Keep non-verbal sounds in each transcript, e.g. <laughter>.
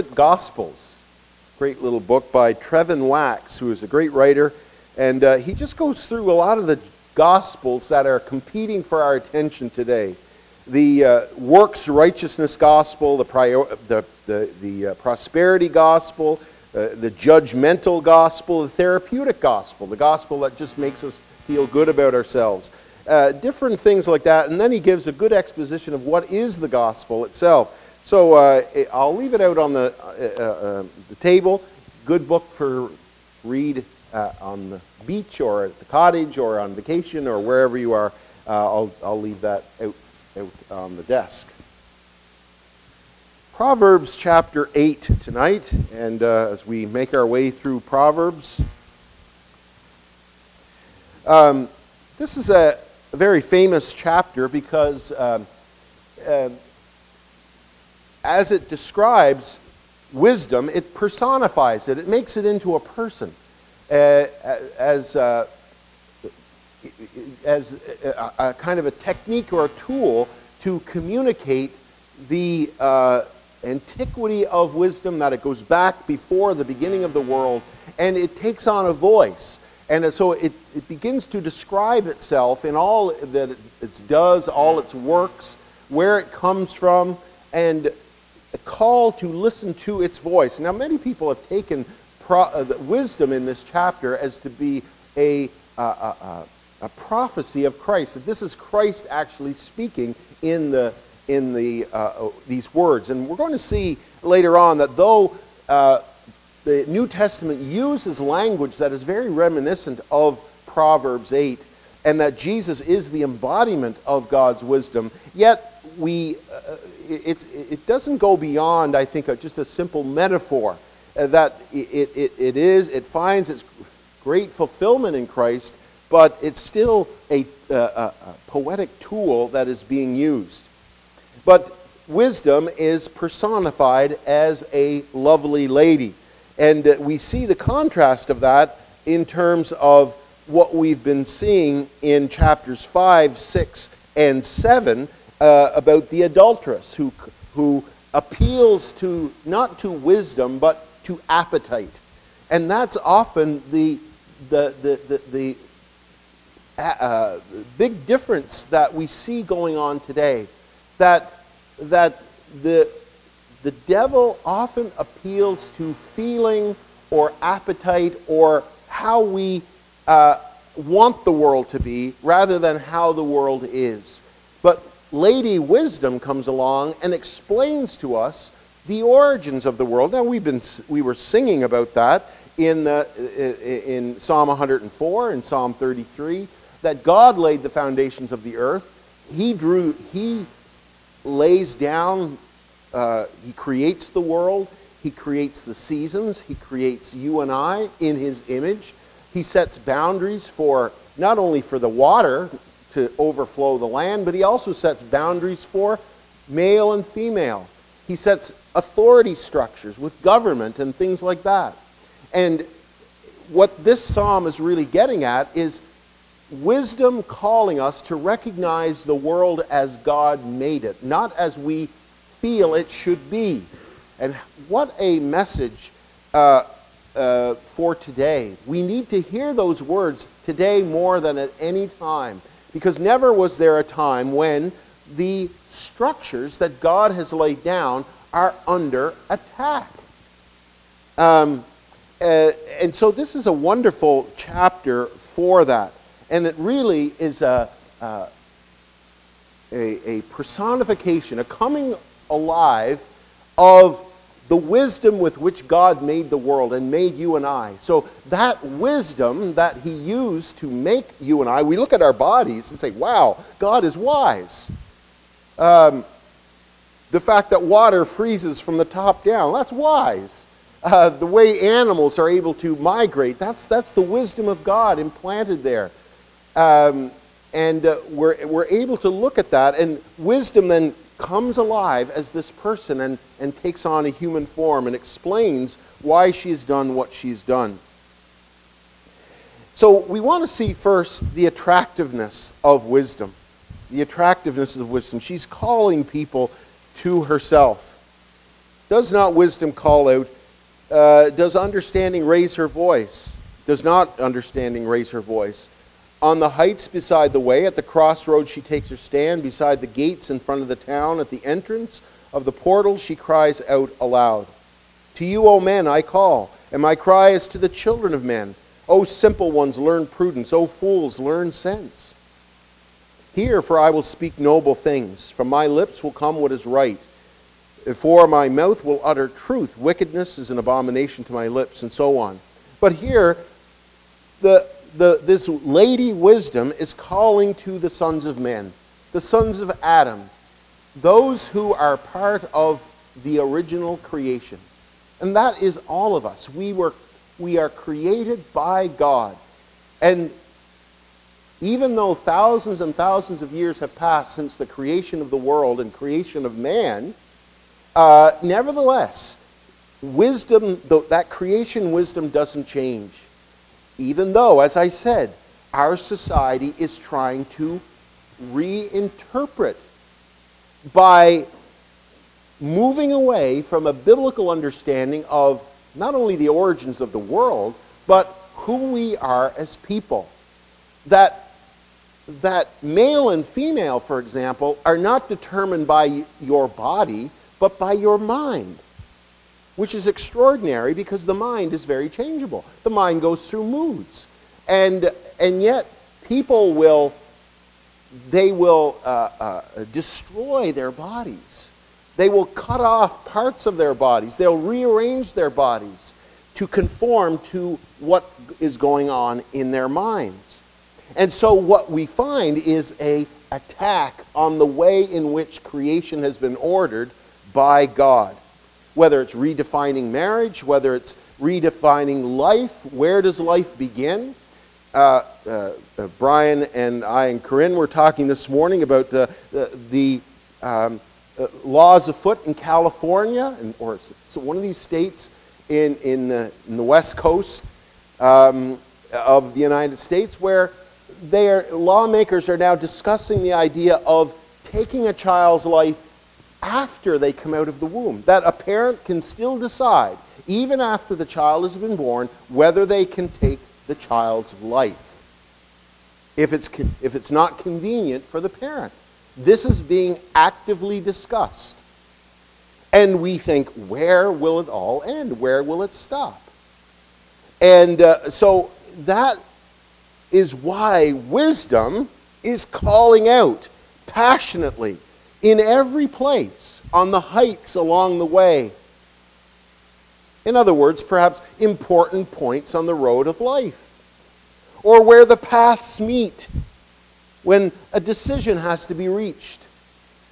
Gospels, great little book by Trevin Wax, who is a great writer. And uh, he just goes through a lot of the Gospels that are competing for our attention today. The uh, works righteousness gospel, the, prior, the, the, the uh, prosperity gospel, uh, the judgmental gospel, the therapeutic gospel, the gospel that just makes us feel good about ourselves. Uh, different things like that. And then he gives a good exposition of what is the gospel itself. So uh, I'll leave it out on the, uh, uh, the table. Good book for read uh, on the beach or at the cottage or on vacation or wherever you are. Uh, I'll, I'll leave that out, out on the desk. Proverbs chapter 8 tonight, and uh, as we make our way through Proverbs, um, this is a, a, very famous chapter because um, uh, as it describes wisdom, it personifies it, it makes it into a person. Uh, as, uh, as a, a, kind of a technique or a tool to communicate the uh, antiquity of wisdom, that it goes back before the beginning of the world, and it takes on a voice. And so it, it begins to describe itself in all that it, it does, all its works, where it comes from, and a call to listen to its voice. Now, many people have taken pro, uh, wisdom in this chapter as to be a, uh, uh, a prophecy of Christ, that this is Christ actually speaking in, the, in the, uh, these words. And we're going to see later on that though uh, the New Testament uses language that is very reminiscent of Proverbs 8, and that Jesus is the embodiment of God's wisdom, yet we, uh, it, it doesn't go beyond, I think, just a simple metaphor. Uh, that it, it, it is, it finds its great fulfillment in Christ, but it's still a, a, a poetic tool that is being used. But wisdom is personified as a lovely lady. And uh, we see the contrast of that in terms of what we've been seeing in chapters 5, 6, and 7 uh, about the adulteress who, who appeals to not to wisdom but to appetite. And that's often the, the, the, the, the uh, big difference that we see going on today. That, that the, the devil often appeals to feeling or appetite or how we uh, want the world to be rather than how the world is. But Lady Wisdom comes along and explains to us the origins of the world. Now we've been we were singing about that in the, in Psalm 104 and Psalm 33 that God laid the foundations of the earth. He drew he lays down uh, he creates the world. He creates the seasons. He creates you and I in his image. He sets boundaries for not only for the water to overflow the land, but he also sets boundaries for male and female. He sets authority structures with government and things like that. And what this psalm is really getting at is wisdom calling us to recognize the world as God made it, not as we feel it should be. And what a message uh, uh, for today. We need to hear those words today more than at any time. Because never was there a time when the structures that God has laid down are under attack. Um, uh, and so this is a wonderful chapter for that. And it really is a, uh, a, a personification, a coming alive of the wisdom with which God made the world and made you and I. So that wisdom that he used to make you and I, we look at our bodies and say, wow, God is wise. Um, the fact that water freezes from the top down, that's wise. Uh, the way animals are able to migrate, that's, that's the wisdom of God implanted there. Um, and uh, we're, we're able to look at that, and wisdom then comes alive as this person and, and takes on a human form and explains why she's done what she's done. So we want to see first the attractiveness of wisdom. The attractiveness of wisdom. She's calling people to herself. Does not wisdom call out? Uh, does understanding raise her voice? Does not understanding raise her voice? On the heights beside the way, at the crossroads, she takes her stand. Beside the gates in front of the town, at the entrance of the portals, she cries out aloud. To you, O men, I call, and my cry is to the children of men. O simple ones, learn prudence. O fools, learn sense. Hear, for I will speak noble things. From my lips will come what is right. For my mouth will utter truth. Wickedness is an abomination to my lips, and so on. But here, the, the, this lady wisdom is calling to the sons of men, the sons of Adam, those who are part of the original creation. And that is all of us. We, were, we are created by God. And even though thousands and thousands of years have passed since the creation of the world and creation of man, uh, nevertheless, wisdom, that creation wisdom doesn't change. Even though, as I said, our society is trying to reinterpret by moving away from a biblical understanding of not only the origins of the world, but who we are as people. That, that male and female, for example, are not determined by your body, but by your mind, which is extraordinary because the mind is very changeable. The mind goes through moods. And, and yet, people will, they will uh, uh, destroy their bodies. They will cut off parts of their bodies. They'll rearrange their bodies to conform to what is going on in their minds. And so what we find is a attack on the way in which creation has been ordered by God. Whether it's redefining marriage, whether it's redefining life, where does life begin? Uh, uh, uh, Brian and I and Corinne were talking this morning about the, the, the um, uh, laws afoot in California, and, or so one of these states in, in, the, in the west coast um, of the United States, where they are, lawmakers are now discussing the idea of taking a child's life after they come out of the womb. That a parent can still decide, even after the child has been born, whether they can take the child's life. If it's, if it's not convenient for the parent. This is being actively discussed. And we think, where will it all end? Where will it stop? And uh, so that is why wisdom is calling out passionately in every place, on the hikes along the way. In other words, perhaps important points on the road of life, or where the paths meet, when a decision has to be reached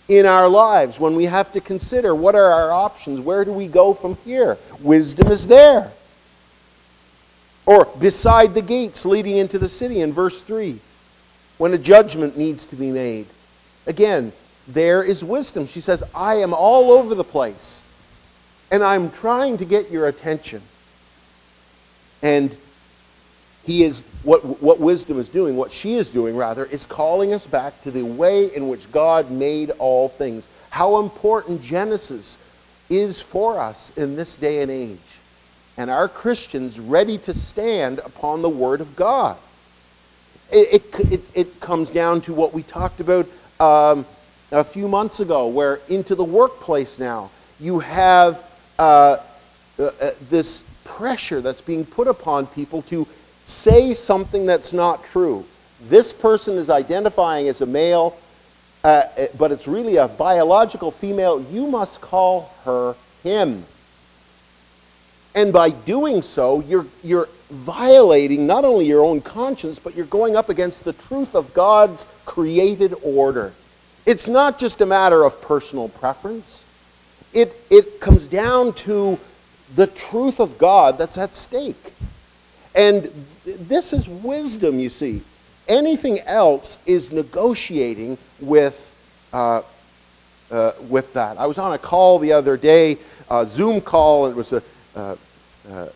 in our lives, when we have to consider what are our options, where do we go from here? Wisdom is there. Or beside the gates leading into the city in verse 3, when a judgment needs to be made. Again, there is wisdom. She says, I am all over the place, and I'm trying to get your attention. And he is, what, what wisdom is doing, what she is doing rather, is calling us back to the way in which God made all things. How important Genesis is for us in this day and age. And our Christians ready to stand upon the Word of God. It, it, it, it comes down to what we talked about um, a few months ago, where into the workplace now you have uh, uh, uh, this pressure that's being put upon people to say something that's not true. This person is identifying as a male, uh, uh but it's really a biological female. You must call her him. And by doing so, you're, you're violating not only your own conscience, but you're going up against the truth of God's created order. It's not just a matter of personal preference. It, it comes down to the truth of God that's at stake. And this is wisdom, you see. Anything else is negotiating with, uh, uh, with that. I was on a call the other day, a Zoom call, and it was a, uh, uh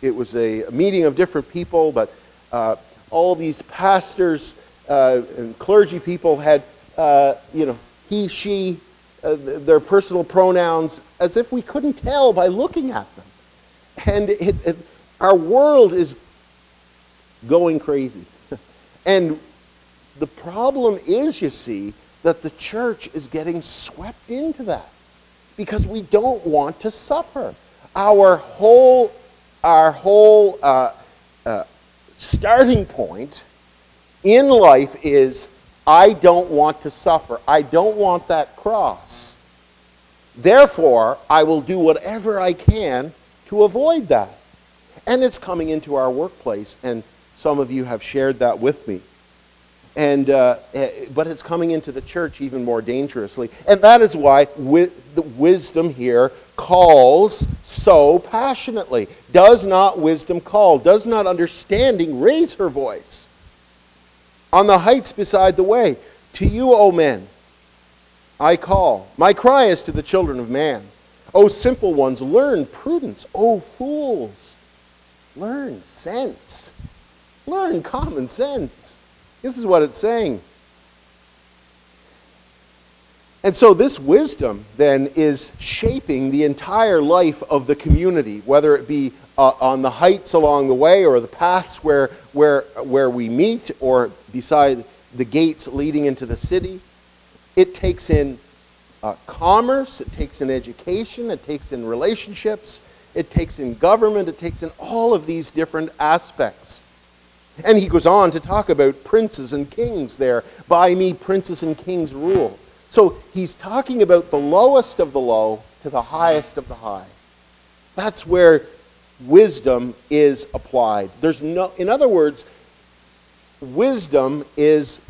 it was a meeting of different people, but uh, all these pastors uh, and clergy people had uh, you know, he, she, uh, their personal pronouns as if we couldn't tell by looking at them. And it, it, our world is going crazy. <laughs> and the problem is, you see, that the church is getting swept into that because we don't want to suffer. Our whole, our whole uh, uh, starting point in life is I don't want to suffer. I don't want that cross. Therefore, I will do whatever I can to avoid that. And it's coming into our workplace, and some of you have shared that with me. And, uh, eh, but it's coming into the church even more dangerously. And that is why wi- the wisdom here calls so passionately. Does not wisdom call? Does not understanding raise her voice? On the heights beside the way, to you, O men, I call. My cry is to the children of man. O simple ones, learn prudence. O fools, learn sense. Learn common sense. This is what it's saying. And so, this wisdom then is shaping the entire life of the community, whether it be uh, on the heights along the way or the paths where, where, where we meet or beside the gates leading into the city. It takes in uh, commerce, it takes in education, it takes in relationships, it takes in government, it takes in all of these different aspects. And he goes on to talk about princes and kings there. By me, princes and kings rule. So he's talking about the lowest of the low to the highest of the high. That's where wisdom is applied. There's no, in other words, wisdom is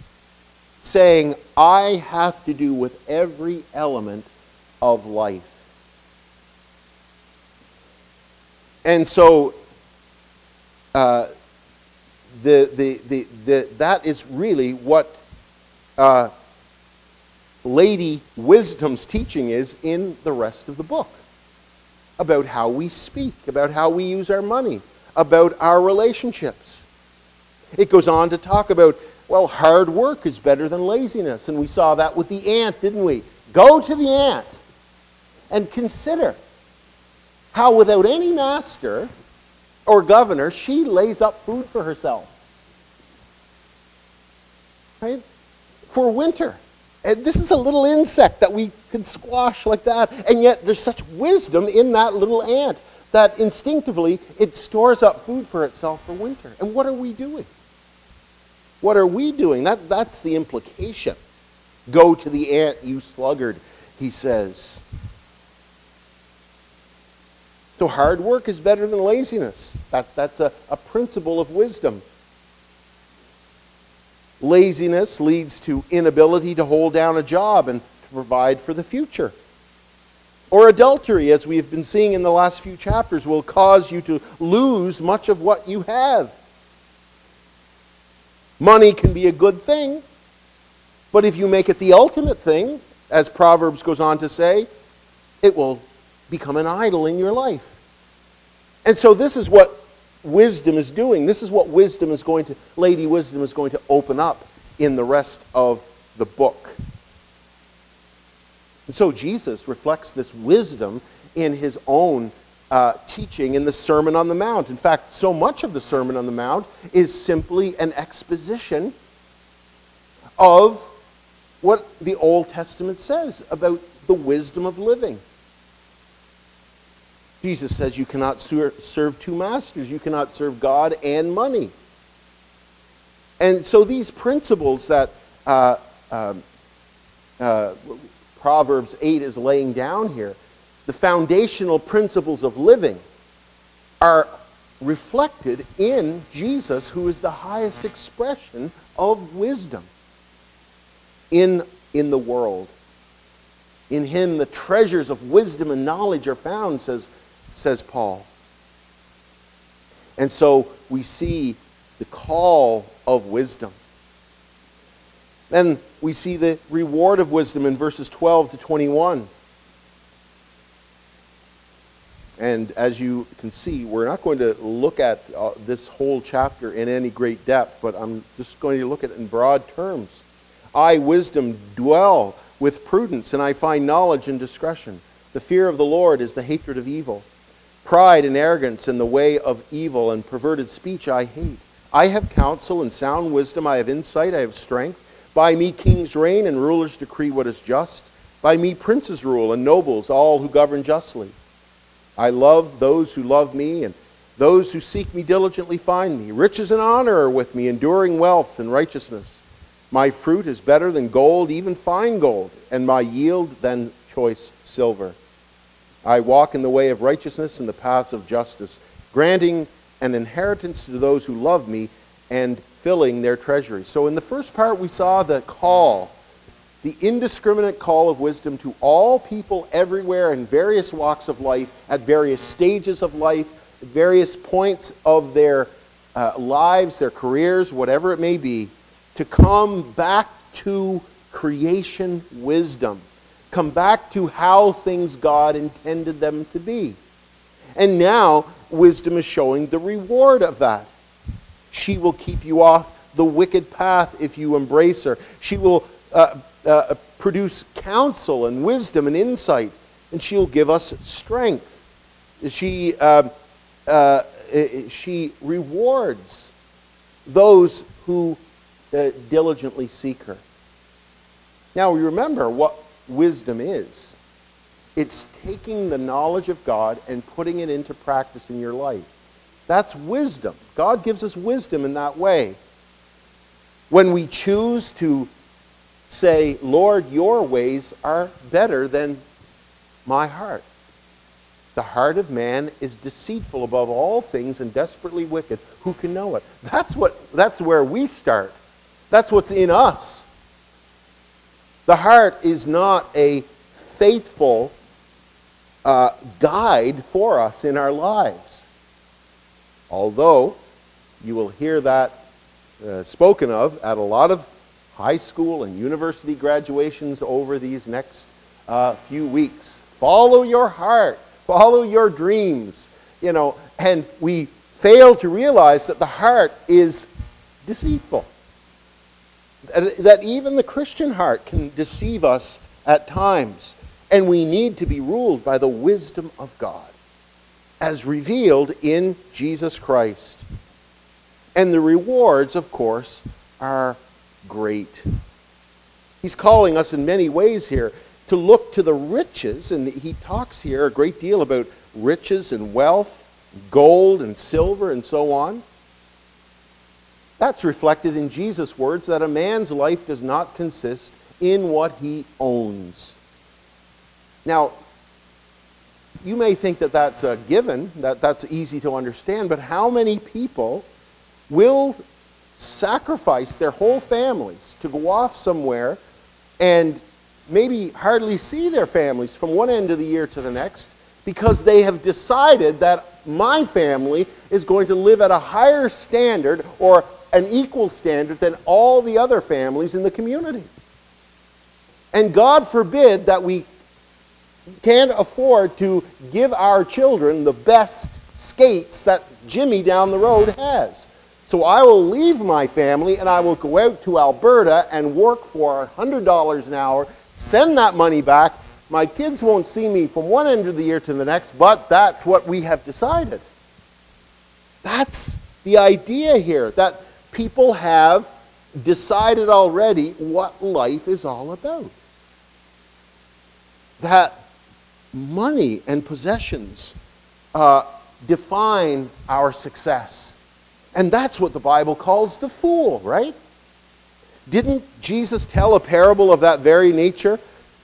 saying, I have to do with every element of life. And so, uh, the, the, the, the, that is really what uh, Lady Wisdom's teaching is in the rest of the book about how we speak, about how we use our money, about our relationships. It goes on to talk about, well, hard work is better than laziness. And we saw that with the ant, didn't we? Go to the ant and consider how, without any master, or governor, she lays up food for herself. Right? For winter. And this is a little insect that we can squash like that, and yet there's such wisdom in that little ant that instinctively it stores up food for itself for winter. And what are we doing? What are we doing? That, that's the implication. Go to the ant, you sluggard, he says. So hard work is better than laziness. That, that's a, a principle of wisdom. Laziness leads to inability to hold down a job and to provide for the future. Or adultery, as we have been seeing in the last few chapters, will cause you to lose much of what you have. Money can be a good thing, but if you make it the ultimate thing, as Proverbs goes on to say, it will become an idol in your life. And so this is what wisdom is doing. This is what wisdom is going to, Lady Wisdom is going to open up in the rest of the book. And so Jesus reflects this wisdom in his own uh, teaching in the Sermon on the Mount. In fact, so much of the Sermon on the Mount is simply an exposition of what the Old Testament says about the wisdom of living. Jesus says you cannot serve two masters. You cannot serve God and money. And so these principles that uh, um, uh, Proverbs 8 is laying down here, the foundational principles of living, are reflected in Jesus, who is the highest expression of wisdom in, in the world. In him, the treasures of wisdom and knowledge are found, says says Paul. And so we see the call of wisdom. Then we see the reward of wisdom in verses 12 to 21. And as you can see, we're not going to look at uh, this whole chapter in any great depth, but I'm just going to look at it in broad terms. I, wisdom, dwell with prudence, and I find knowledge and discretion. The fear of the Lord is the hatred of evil. Pride and arrogance and the way of evil and perverted speech I hate. I have counsel and sound wisdom. I have insight. I have strength. By me kings reign and rulers decree what is just. By me princes rule and nobles, all who govern justly. I love those who love me, and those who seek me diligently find me. Riches and honor are with me, enduring wealth and righteousness. My fruit is better than gold, even fine gold, and my yield than choice silver. I walk in the way of righteousness and the paths of justice, granting an inheritance to those who love me and filling their treasury. So, in the first part, we saw the call, the indiscriminate call of wisdom to all people everywhere in various walks of life, at various stages of life, various points of their uh, lives, their careers, whatever it may be, to come back to creation wisdom. Come back to how things God intended them to be. And now, wisdom is showing the reward of that. She will keep you off the wicked path if you embrace her. She will uh, uh, produce counsel and wisdom and insight, and she'll give us strength. She, uh, uh she rewards those who uh, diligently seek her. Now, we remember what wisdom is it's taking the knowledge of God and putting it into practice in your life. That's wisdom. God gives us wisdom in that way. When we choose to say, Lord, your ways are better than my heart. The heart of man is deceitful above all things and desperately wicked. Who can know it? That's, what, that's where we start. That's what's in us. The heart is not a faithful uh, guide for us in our lives. Although you will hear that uh, spoken of at a lot of high school and university graduations over these next uh, few weeks. Follow your heart, follow your dreams, you know, and we fail to realize that the heart is deceitful. That even the Christian heart can deceive us at times. And we need to be ruled by the wisdom of God as revealed in Jesus Christ. And the rewards, of course, are great. He's calling us in many ways here to look to the riches, and he talks here a great deal about riches and wealth, gold and silver, and so on. That's reflected in Jesus' words that a man's life does not consist in what he owns. Now, you may think that that's a given, that that's easy to understand, but how many people will sacrifice their whole families to go off somewhere and maybe hardly see their families from one end of the year to the next because they have decided that my family is going to live at a higher standard or an equal standard than all the other families in the community. And God forbid that we can't afford to give our children the best skates that Jimmy down the road has. So I will leave my family and I will go out to Alberta and work for $100 an hour, send that money back. My kids won't see me from one end of the year to the next, but that's what we have decided. That's the idea here that people have decided already what life is all about. That money and possessions uh, define our success. And that's what the Bible calls the fool, right? Didn't Jesus tell a parable of that very nature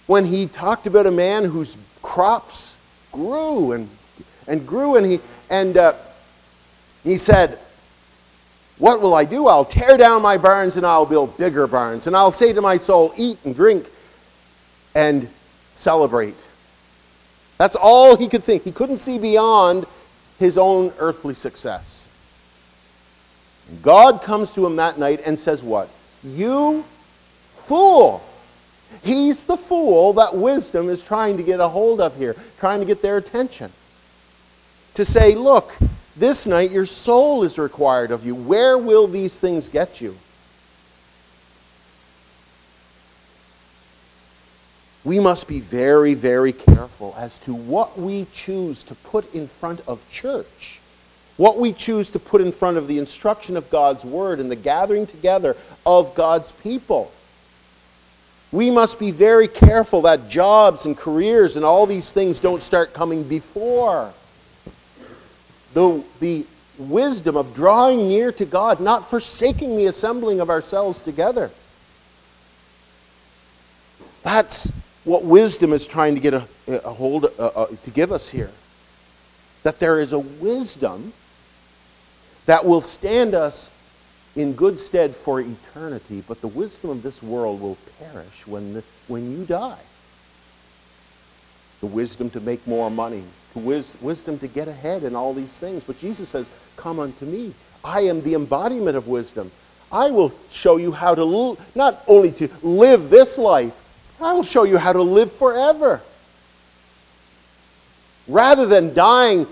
when he talked about a man whose crops grew and, and grew and he, and, uh, he said, what will I do? I'll tear down my barns and I'll build bigger barns. And I'll say to my soul, Eat and drink and celebrate. That's all he could think. He couldn't see beyond his own earthly success. God comes to him that night and says, What? You fool. He's the fool that wisdom is trying to get a hold of here, trying to get their attention. To say, Look, this night your soul is required of you. Where will these things get you? we must be very, very careful as to what we choose to put in front of church, what we choose to put in front of the instruction of God's Word and the gathering together of God's people. We must be very careful that jobs and careers and all these things don't start coming before the, the wisdom of drawing near to God, not forsaking the assembling of ourselves together. That's what wisdom is trying to get a, a hold uh, uh, to give us here. That there is a wisdom that will stand us in good stead for eternity, but the wisdom of this world will perish when, the, when you die. The wisdom to make more money, wis- wisdom to get ahead in all these things. But Jesus says, Come unto me. I am the embodiment of wisdom. I will show you how to, l- not only to live this life, I will show you how to live forever. Rather than dying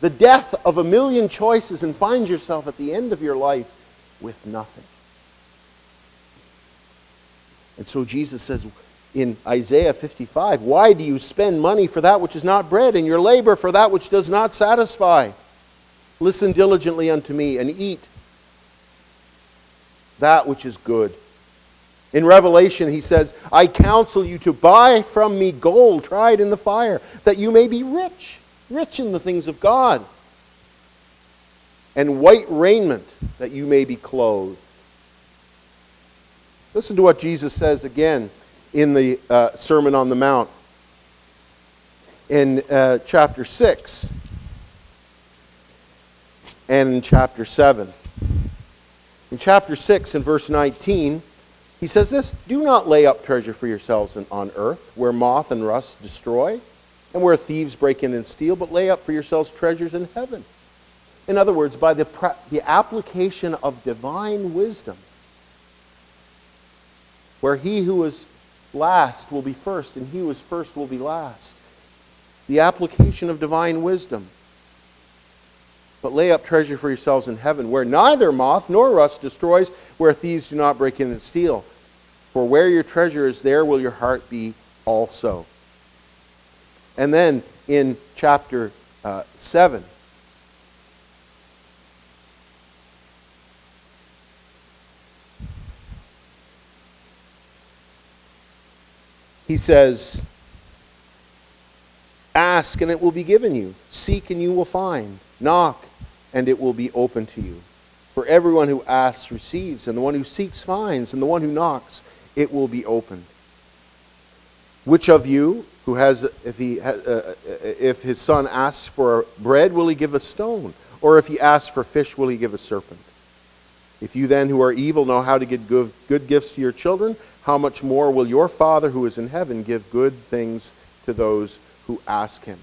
the death of a million choices and find yourself at the end of your life with nothing. And so Jesus says in Isaiah 55, Why do you spend money for that which is not bread, and your labor for that which does not satisfy? Listen diligently unto me and eat that which is good in Revelation, he says, I counsel you to buy from me gold tried in the fire, that you may be rich, rich in the things of God, and white raiment, that you may be clothed. Listen to what Jesus says again in the uh, Sermon on the Mount in uh, chapter 6 and in chapter 7. In chapter 6 and verse 19, he says this Do not lay up treasure for yourselves on earth, where moth and rust destroy, and where thieves break in and steal, but lay up for yourselves treasures in heaven. In other words, by the, the application of divine wisdom, where he who is last will be first, and he who is first will be last. The application of divine wisdom. But lay up treasure for yourselves in heaven, where neither moth nor rust destroys, where thieves do not break in and steal. For where your treasure is, there will your heart be also. And then in chapter uh, 7, he says, Ask and it will be given you. Seek and you will find. Knock and it will be open to you. For everyone who asks receives, and the one who seeks finds, and the one who knocks it will be opened. Which of you who has, if, he, uh, uh, if his son asks for bread, will he give a stone? Or if he asks for fish, will he give a serpent? If you then, who are evil, know how to give good, good gifts to your children, how much more will your Father who is in heaven give good things to those who ask him?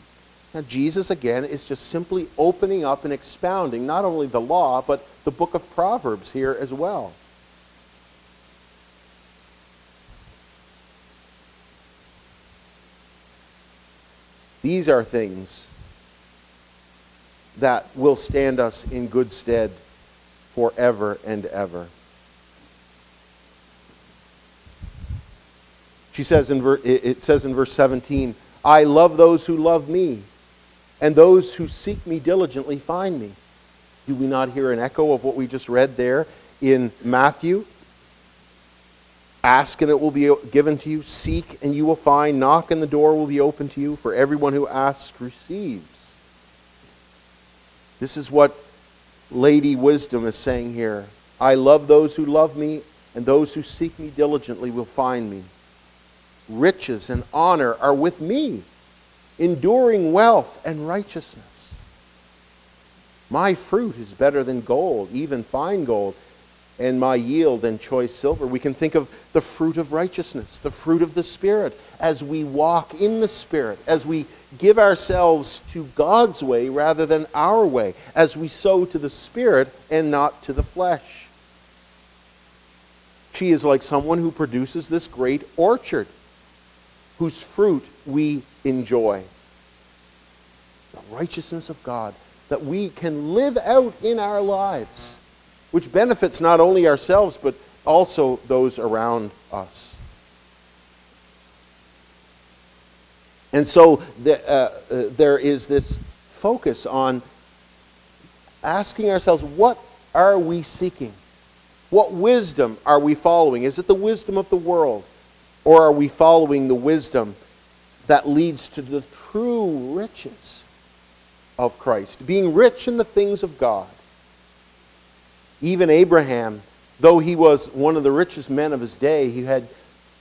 Now, Jesus, again, is just simply opening up and expounding not only the law, but the book of Proverbs here as well. These are things that will stand us in good stead forever and ever. She says in ver- it says in verse 17, I love those who love me, and those who seek me diligently find me. Do we not hear an echo of what we just read there in Matthew? Ask and it will be given to you. Seek and you will find. Knock and the door will be open to you. For everyone who asks receives. This is what Lady Wisdom is saying here. I love those who love me, and those who seek me diligently will find me. Riches and honor are with me, enduring wealth and righteousness. My fruit is better than gold, even fine gold and my yield than choice silver. We can think of the fruit of righteousness, the fruit of the Spirit, as we walk in the Spirit, as we give ourselves to God's way rather than our way, as we sow to the Spirit and not to the flesh. She is like someone who produces this great orchard, whose fruit we enjoy. The righteousness of God that we can live out in our lives which benefits not only ourselves, but also those around us. And so the, uh, uh, there is this focus on asking ourselves, what are we seeking? What wisdom are we following? Is it the wisdom of the world? Or are we following the wisdom that leads to the true riches of Christ? Being rich in the things of God. Even Abraham, though he was one of the richest men of his day, he had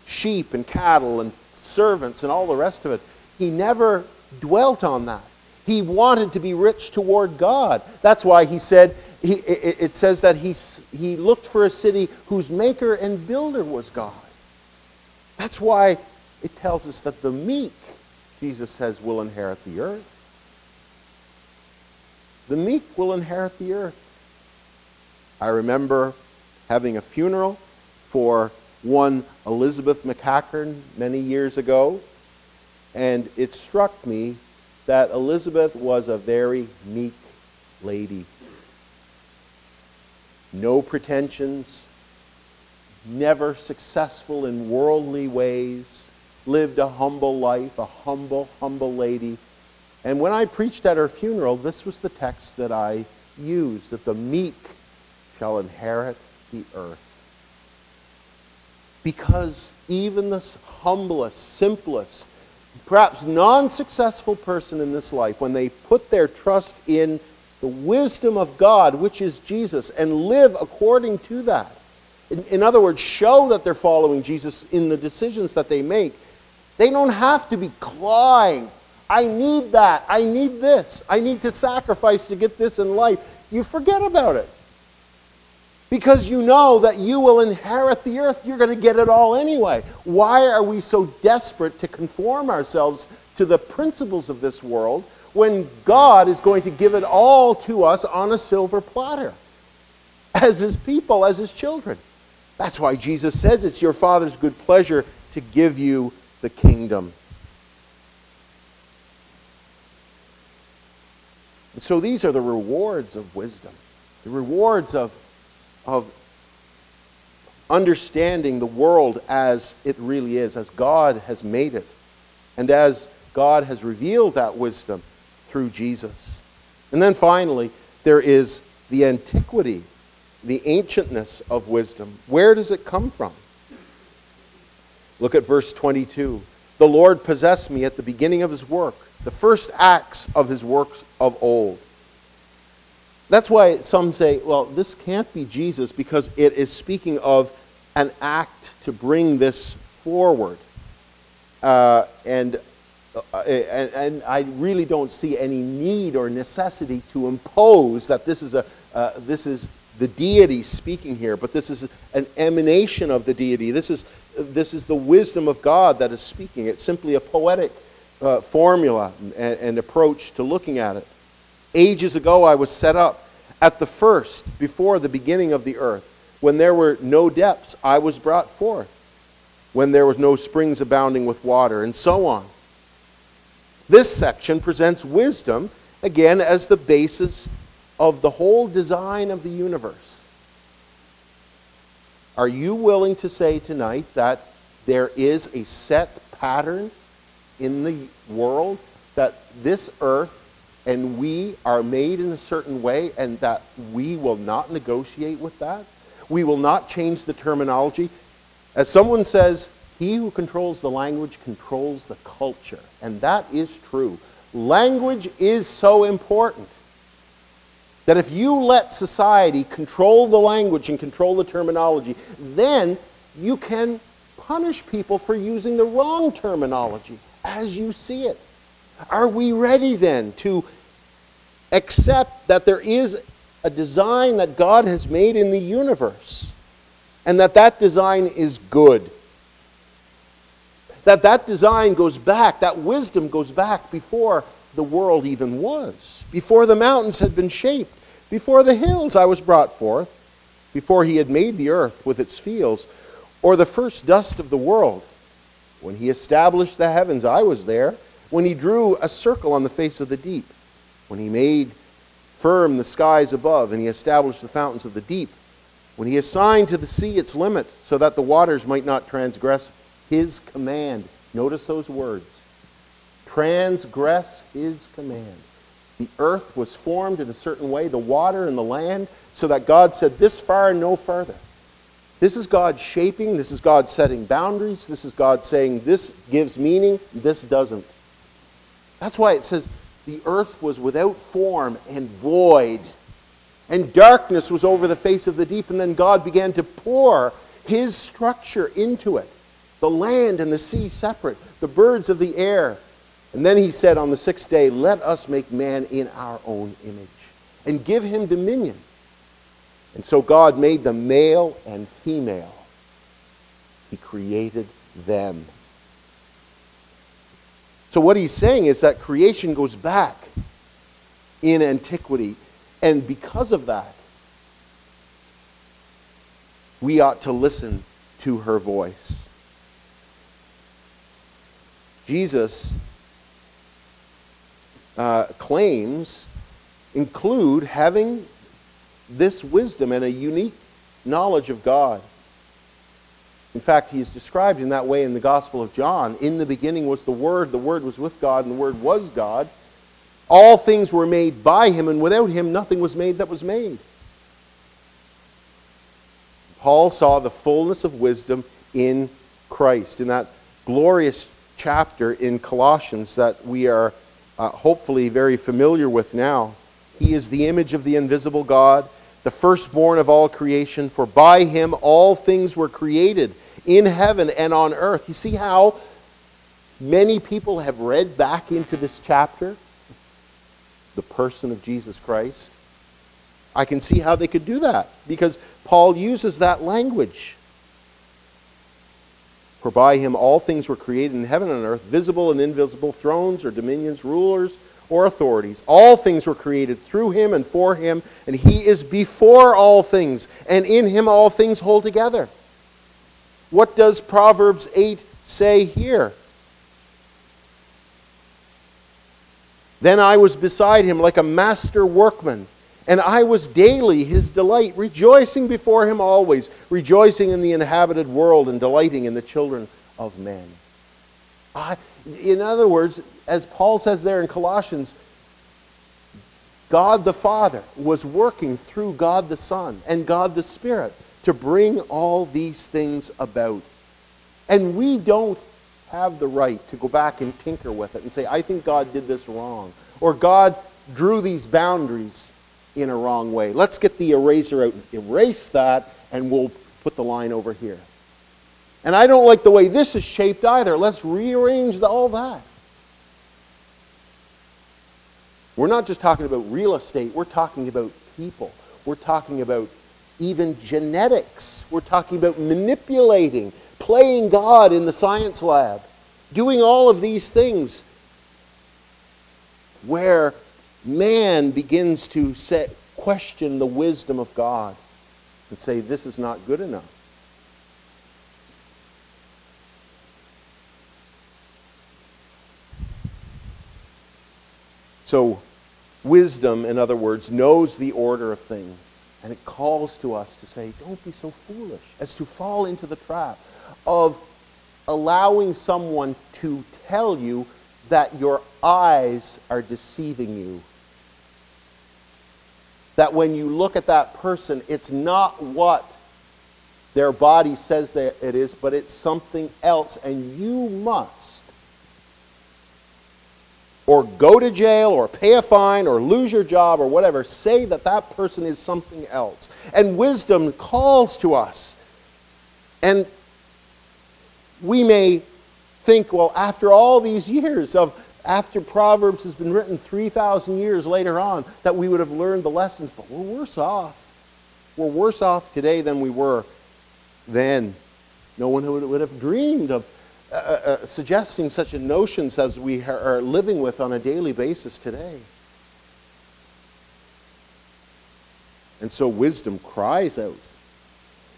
sheep and cattle and servants and all the rest of it. He never dwelt on that. He wanted to be rich toward God. That's why he said, he, it, it says that he, he looked for a city whose maker and builder was God. That's why it tells us that the meek, Jesus says, will inherit the earth. The meek will inherit the earth. I remember having a funeral for one Elizabeth McCackern many years ago, and it struck me that Elizabeth was a very meek lady. No pretensions, never successful in worldly ways, lived a humble life, a humble, humble lady. And when I preached at her funeral, this was the text that I used that the meek shall inherit the earth. Because even the humblest, simplest, perhaps non successful person in this life, when they put their trust in the wisdom of God, which is Jesus, and live according to that, in, in, other words, show that they're following Jesus in the decisions that they make, they don't have to be clawing. I need that. I need this. I need to sacrifice to get this in life. You forget about it because you know that you will inherit the earth. You're going to get it all anyway. Why are we so desperate to conform ourselves to the principles of this world when God is going to give it all to us on a silver platter as his people, as his children? That's why Jesus says it's your Father's good pleasure to give you the kingdom. And so these are the rewards of wisdom, the rewards of of understanding the world as it really is, as God has made it, and as God has revealed that wisdom through Jesus. And then finally, there is the antiquity, the ancientness of wisdom. Where does it come from? Look at verse 22. The Lord possessed me at the beginning of his work, the first acts of his works of old. That's why some say, well, this can't be Jesus because it is speaking of an act to bring this forward. Uh, and, uh, and, and, I really don't see any need or necessity to impose that this is, a, uh, this is the deity speaking here, but this is an emanation of the deity. This is, this is the wisdom of God that is speaking. It's simply a poetic uh, formula and, and approach to looking at it. Ages ago, I was set up at the first, before the beginning of the earth. When there were no depths, I was brought forth. When there was no springs abounding with water, and so on. This section presents wisdom, again, as the basis of the whole design of the universe. Are you willing to say tonight that there is a set pattern in the world that this earth and we are made in a certain way and that we will not negotiate with that. We will not change the terminology. As someone says, he who controls the language controls the culture. And that is true. Language is so important that if you let society control the language and control the terminology, then you can punish people for using the wrong terminology as you see it. Are we ready then to accept that there is a design that God has made in the universe and that that design is good? That that design goes back, that wisdom goes back before the world even was, before the mountains had been shaped, before the hills I was brought forth, before he had made the earth with its fields, or the first dust of the world. When he established the heavens, I was there when he drew a circle on the face of the deep, when he made firm the skies above, and he established the fountains of the deep, when he assigned to the sea its limit, so that the waters might not transgress his command. Notice those words transgress his command. The earth was formed in a certain way, the water and the land, so that God said, This far and no further. This is God shaping, this is God setting boundaries, this is God saying, This gives meaning, this doesn't. That's why it says, The earth was without form and void, and darkness was over the face of the deep, and then God began to pour his structure into it the land and the sea separate, the birds of the air and then he said on the sixth day, Let us make man in our own image and give him dominion. And so God made them male and female. He created them. So what he's saying is that creation goes back in antiquity. And because of that, we ought to listen to her voice. Jesus uh, claims include having this wisdom and a unique knowledge of God. In fact, he is described in that way in the Gospel of John. In the beginning was the Word, the Word was with God, and the Word was God. All things were made by him, and without him nothing was made that was made. Paul saw the fullness of wisdom in Christ. In that glorious chapter in Colossians that we are uh, hopefully very familiar with now. He is the image of the invisible God, the firstborn of all creation, for by him all things were created in heaven and on earth. You see how many people have read back into this chapter the person of Jesus Christ? I can see how they could do that because Paul uses that language. For by him all things were created in heaven and earth, visible and invisible, thrones or dominions, rulers or authorities. All things were created through him and for him, and he is before all things, and in him all things hold together. What does Proverbs 8 say here? Then I was beside him like a master workman and I was daily his delight, rejoicing before him always, rejoicing in the inhabited world and delighting in the children of men. I, in other words, as Paul says there in Colossians, God the Father was working through God the Son and God the Spirit to bring all these things about. And we don't have the right to go back and tinker with it and say, I think God did this wrong. Or God drew these boundaries in a wrong way. Let's get the eraser out and erase that, and we'll put the line over here. And I don't like the way this is shaped either. Let's rearrange the, all that. We're not just talking about real estate, we're talking about people. We're talking about even genetics. We're talking about manipulating, playing God in the science lab, doing all of these things where man begins to set, question the wisdom of God and say, this is not good enough. So, wisdom, in other words, knows the order of things. And it calls to us to say, don't be so foolish as to fall into the trap of allowing someone to tell you that your eyes are deceiving you that when you look at that person, it's not what their body says that it is, but it's something else. And you must or go to jail or pay a fine or lose your job or whatever. Say that that person is something else. And wisdom calls to us. And we may think, well, after all these years of after Proverbs has been written 3,000 years later on, that we would have learned the lessons, but we're worse off. We're worse off today than we were then. No one would have dreamed of uh, uh, uh, suggesting such a notions as we are living with on a daily basis today. And so wisdom cries out.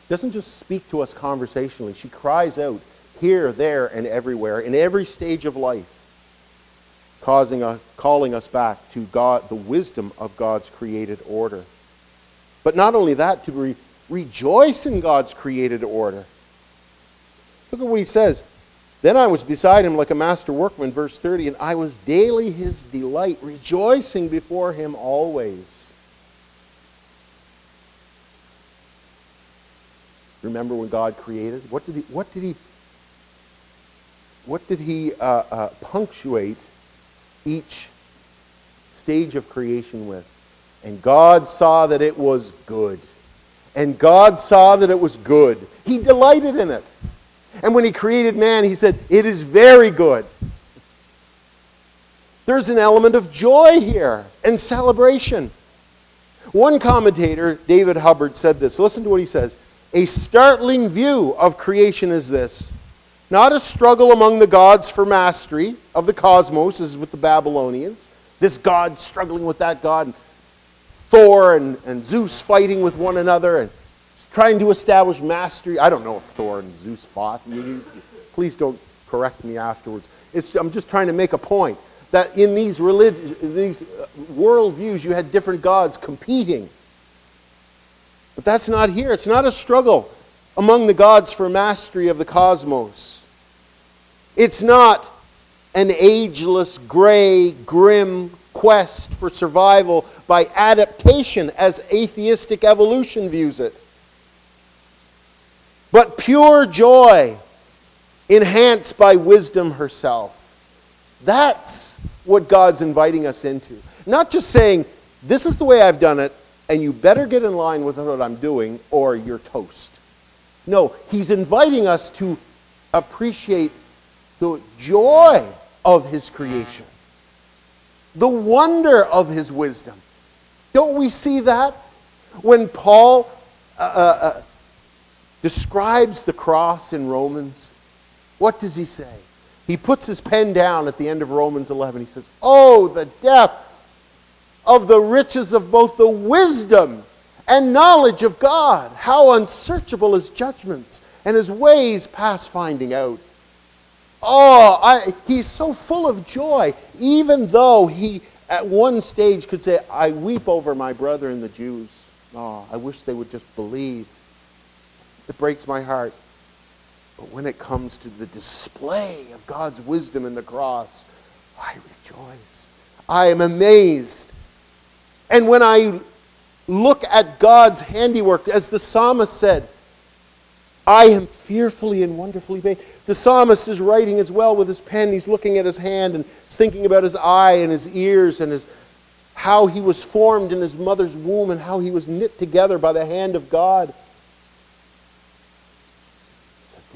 Doesn't just speak to us conversationally. She cries out here, there, and everywhere, in every stage of life causing a, calling us back to God, the wisdom of God's created order. But not only that, to re- rejoice in God's created order. Look at what he says. Then I was beside him like a master workman, verse 30, and I was daily his delight, rejoicing before him always. Remember when God created? What did he, what did he, what did he uh, uh, punctuate each stage of creation with? And God saw that it was good. And God saw that it was good. He delighted in it. And when he created man, he said, It is very good. There's an element of joy here and celebration. One commentator, David Hubbard, said this. Listen to what he says. A startling view of creation is this not a struggle among the gods for mastery of the cosmos, as with the Babylonians, this god struggling with that god, Thor and, and Zeus fighting with one another, and trying to establish mastery. I don't know if Thor and Zeus fought. Please don't correct me afterwards. It's, I'm just trying to make a point that in these, relig- these uh, worldviews, you had different gods competing. But that's not here. It's not a struggle among the gods for mastery of the cosmos. It's not an ageless, gray, grim quest for survival by adaptation as atheistic evolution views it but pure joy enhanced by wisdom herself. That's what God's inviting us into. Not just saying, this is the way I've done it, and you better get in line with what I'm doing, or you're toast. No, He's inviting us to appreciate the joy of His creation, the wonder of His wisdom. Don't we see that? When Paul uh, uh, uh describes the cross in Romans, what does he say? He puts his pen down at the end of Romans 11. He says, Oh, the depth of the riches of both the wisdom and knowledge of God. How unsearchable his judgments and his ways past finding out. Oh, I, he's so full of joy, even though he at one stage could say, I weep over my brethren, the Jews. Oh, I wish they would just believe. It breaks my heart. But when it comes to the display of God's wisdom in the cross, I rejoice. I am amazed. And when I look at God's handiwork, as the psalmist said, I am fearfully and wonderfully made. The psalmist is writing as well with his pen. He's looking at his hand and thinking about his eye and his ears and his, how he was formed in his mother's womb and how he was knit together by the hand of God.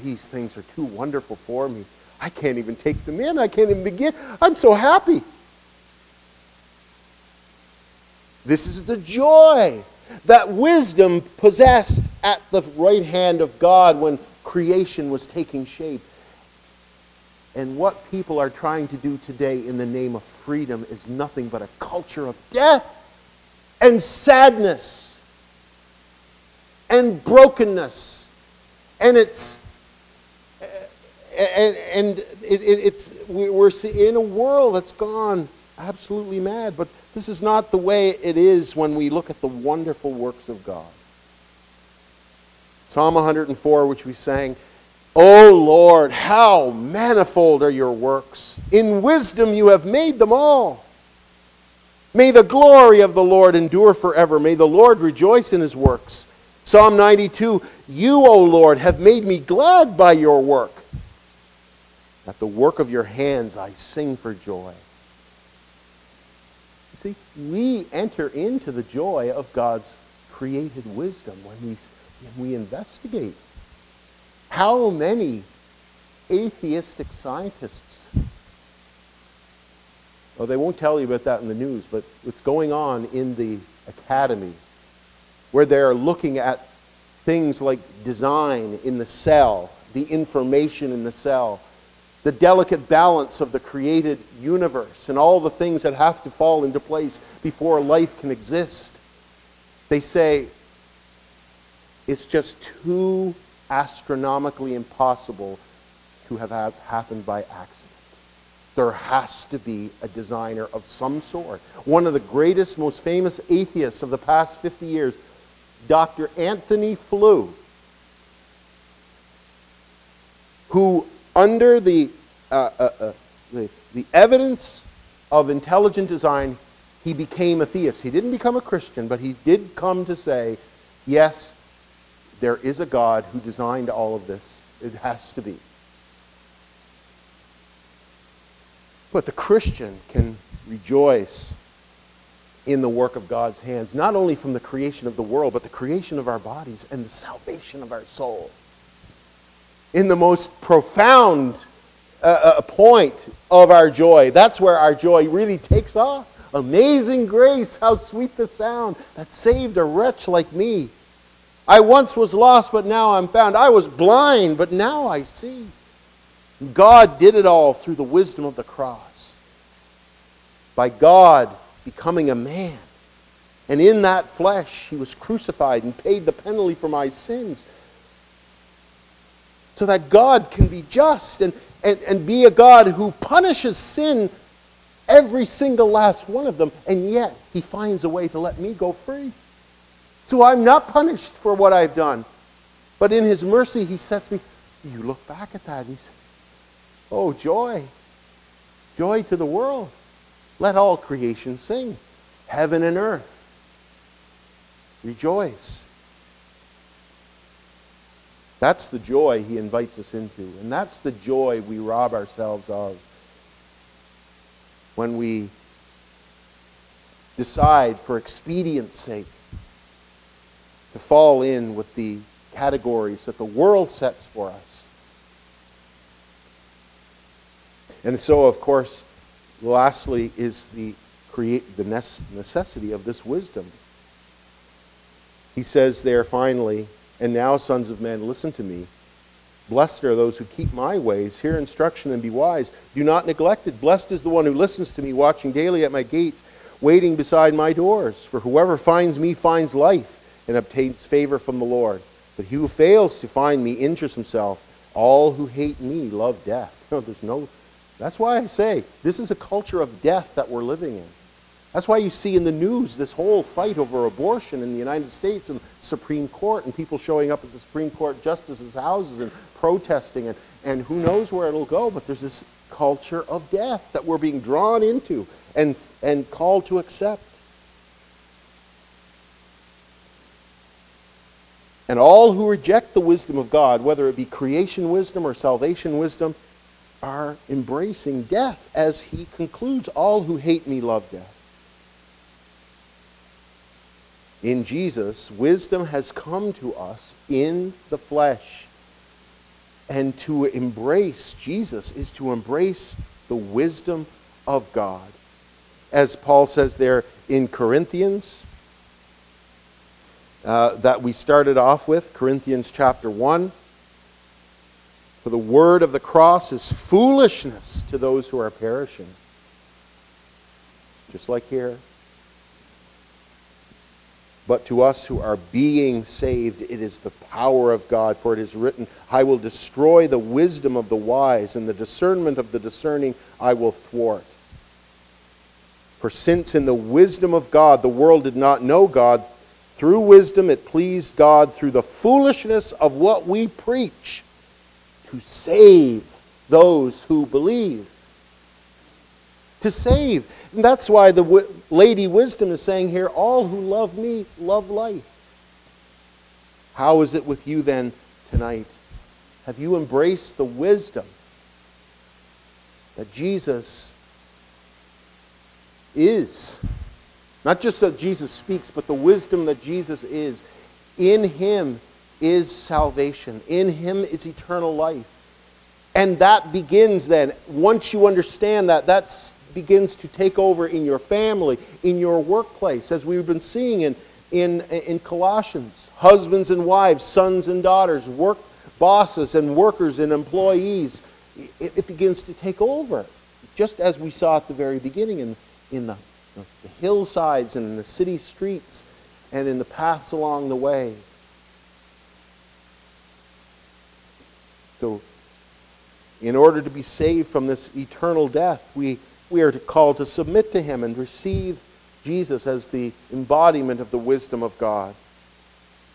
These things are too wonderful for me. I can't even take them in. I can't even begin. I'm so happy. This is the joy that wisdom possessed at the right hand of God when creation was taking shape. And what people are trying to do today in the name of freedom is nothing but a culture of death and sadness and brokenness. And it's and, and it, it, it's, we're in a world that's gone absolutely mad, but this is not the way it is when we look at the wonderful works of God. Psalm 104, which we sang, O Lord, how manifold are your works! In wisdom you have made them all. May the glory of the Lord endure forever. May the Lord rejoice in his works. Psalm 92 You, O Lord, have made me glad by your work. At the work of your hands I sing for joy. See, we enter into the joy of God's created wisdom when we, when we investigate. How many atheistic scientists, well, they won't tell you about that in the news, but it's going on in the academy where they're looking at things like design in the cell, the information in the cell, the delicate balance of the created universe and all the things that have to fall into place before life can exist. They say it's just too astronomically impossible to have happened by accident. There has to be a designer of some sort. One of the greatest, most famous atheists of the past 50 years, Dr. Antony Flew, who under the, uh, uh, uh, the, the evidence of intelligent design, he became a theist. He didn't become a Christian, but he did come to say, yes, there is a God who designed all of this. It has to be. But the Christian can rejoice in the work of God's hands, not only from the creation of the world, but the creation of our bodies and the salvation of our soul. In the most profound uh, point of our joy, that's where our joy really takes off. Amazing grace, how sweet the sound that saved a wretch like me. I once was lost, but now I'm found. I was blind, but now I see. God did it all through the wisdom of the cross. By God becoming a man. And in that flesh, he was crucified and paid the penalty for my sins. So that God can be just and, and, and be a God who punishes sin, every single last one of them, and yet he finds a way to let me go free. So I'm not punished for what I've done. But in his mercy, he sets me. You look back at that and you say, Oh, joy. Joy to the world. Let all creation sing. Heaven and earth. Rejoice. That's the joy he invites us into. And that's the joy we rob ourselves of when we decide, for expedience sake, to fall in with the categories that the world sets for us. And so, of course, lastly is the create the necessity of this wisdom. He says there finally, and now, sons of men, listen to me. Blessed are those who keep my ways, hear instruction, and be wise. Do not neglect it. Blessed is the one who listens to me, watching daily at my gates, waiting beside my doors. For whoever finds me finds life and obtains favor from the Lord. But he who fails to find me injures himself. All who hate me love death. <laughs> No, there's no that's why I say this is a culture of death that we're living in. That's why you see in the news this whole fight over abortion in the United States and Supreme Court and people showing up at the Supreme Court justices' houses and protesting and, and who knows where it'll go, but there's this culture of death that we're being drawn into and, and called to accept. And all who reject the wisdom of God, whether it be creation wisdom or salvation wisdom, are embracing death as he concludes all who hate me love death. In Jesus, wisdom has come to us in the flesh. And to embrace Jesus is to embrace the wisdom of God. As Paul says there in Corinthians, uh, that we started off with, Corinthians chapter 1. For the word of the cross is foolishness to those who are perishing. Just like here. But to us who are being saved, it is the power of God. For it is written, I will destroy the wisdom of the wise, and the discernment of the discerning I will thwart. For since in the wisdom of God the world did not know God, through wisdom it pleased God through the foolishness of what we preach to save those who believe. To save. And that's why the w- Lady Wisdom is saying here all who love me love life. How is it with you then tonight? Have you embraced the wisdom that Jesus is? Not just that Jesus speaks, but the wisdom that Jesus is. In him is salvation. In him is eternal life. And that begins then, once you understand that, that begins to take over in your family, in your workplace, as we've been seeing in, in, in Colossians. Husbands and wives, sons and daughters, work bosses and workers and employees. It, it begins to take over, just as we saw at the very beginning in, in the, the hillsides and in the city streets and in the paths along the way. So, in order to be saved from this eternal death, we, we are called to submit to Him and receive Jesus as the embodiment of the wisdom of God.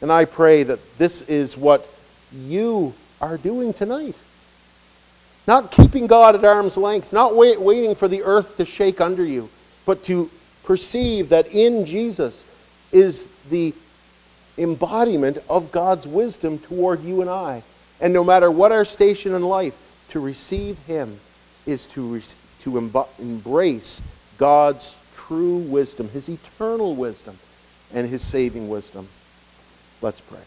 And I pray that this is what you are doing tonight. Not keeping God at arm's length, not wait, waiting for the earth to shake under you, but to perceive that in Jesus is the embodiment of God's wisdom toward you and I. And no matter what our station in life, to receive Him is to, re- to emb- embrace God's true wisdom, His eternal wisdom, and His saving wisdom. Let's pray.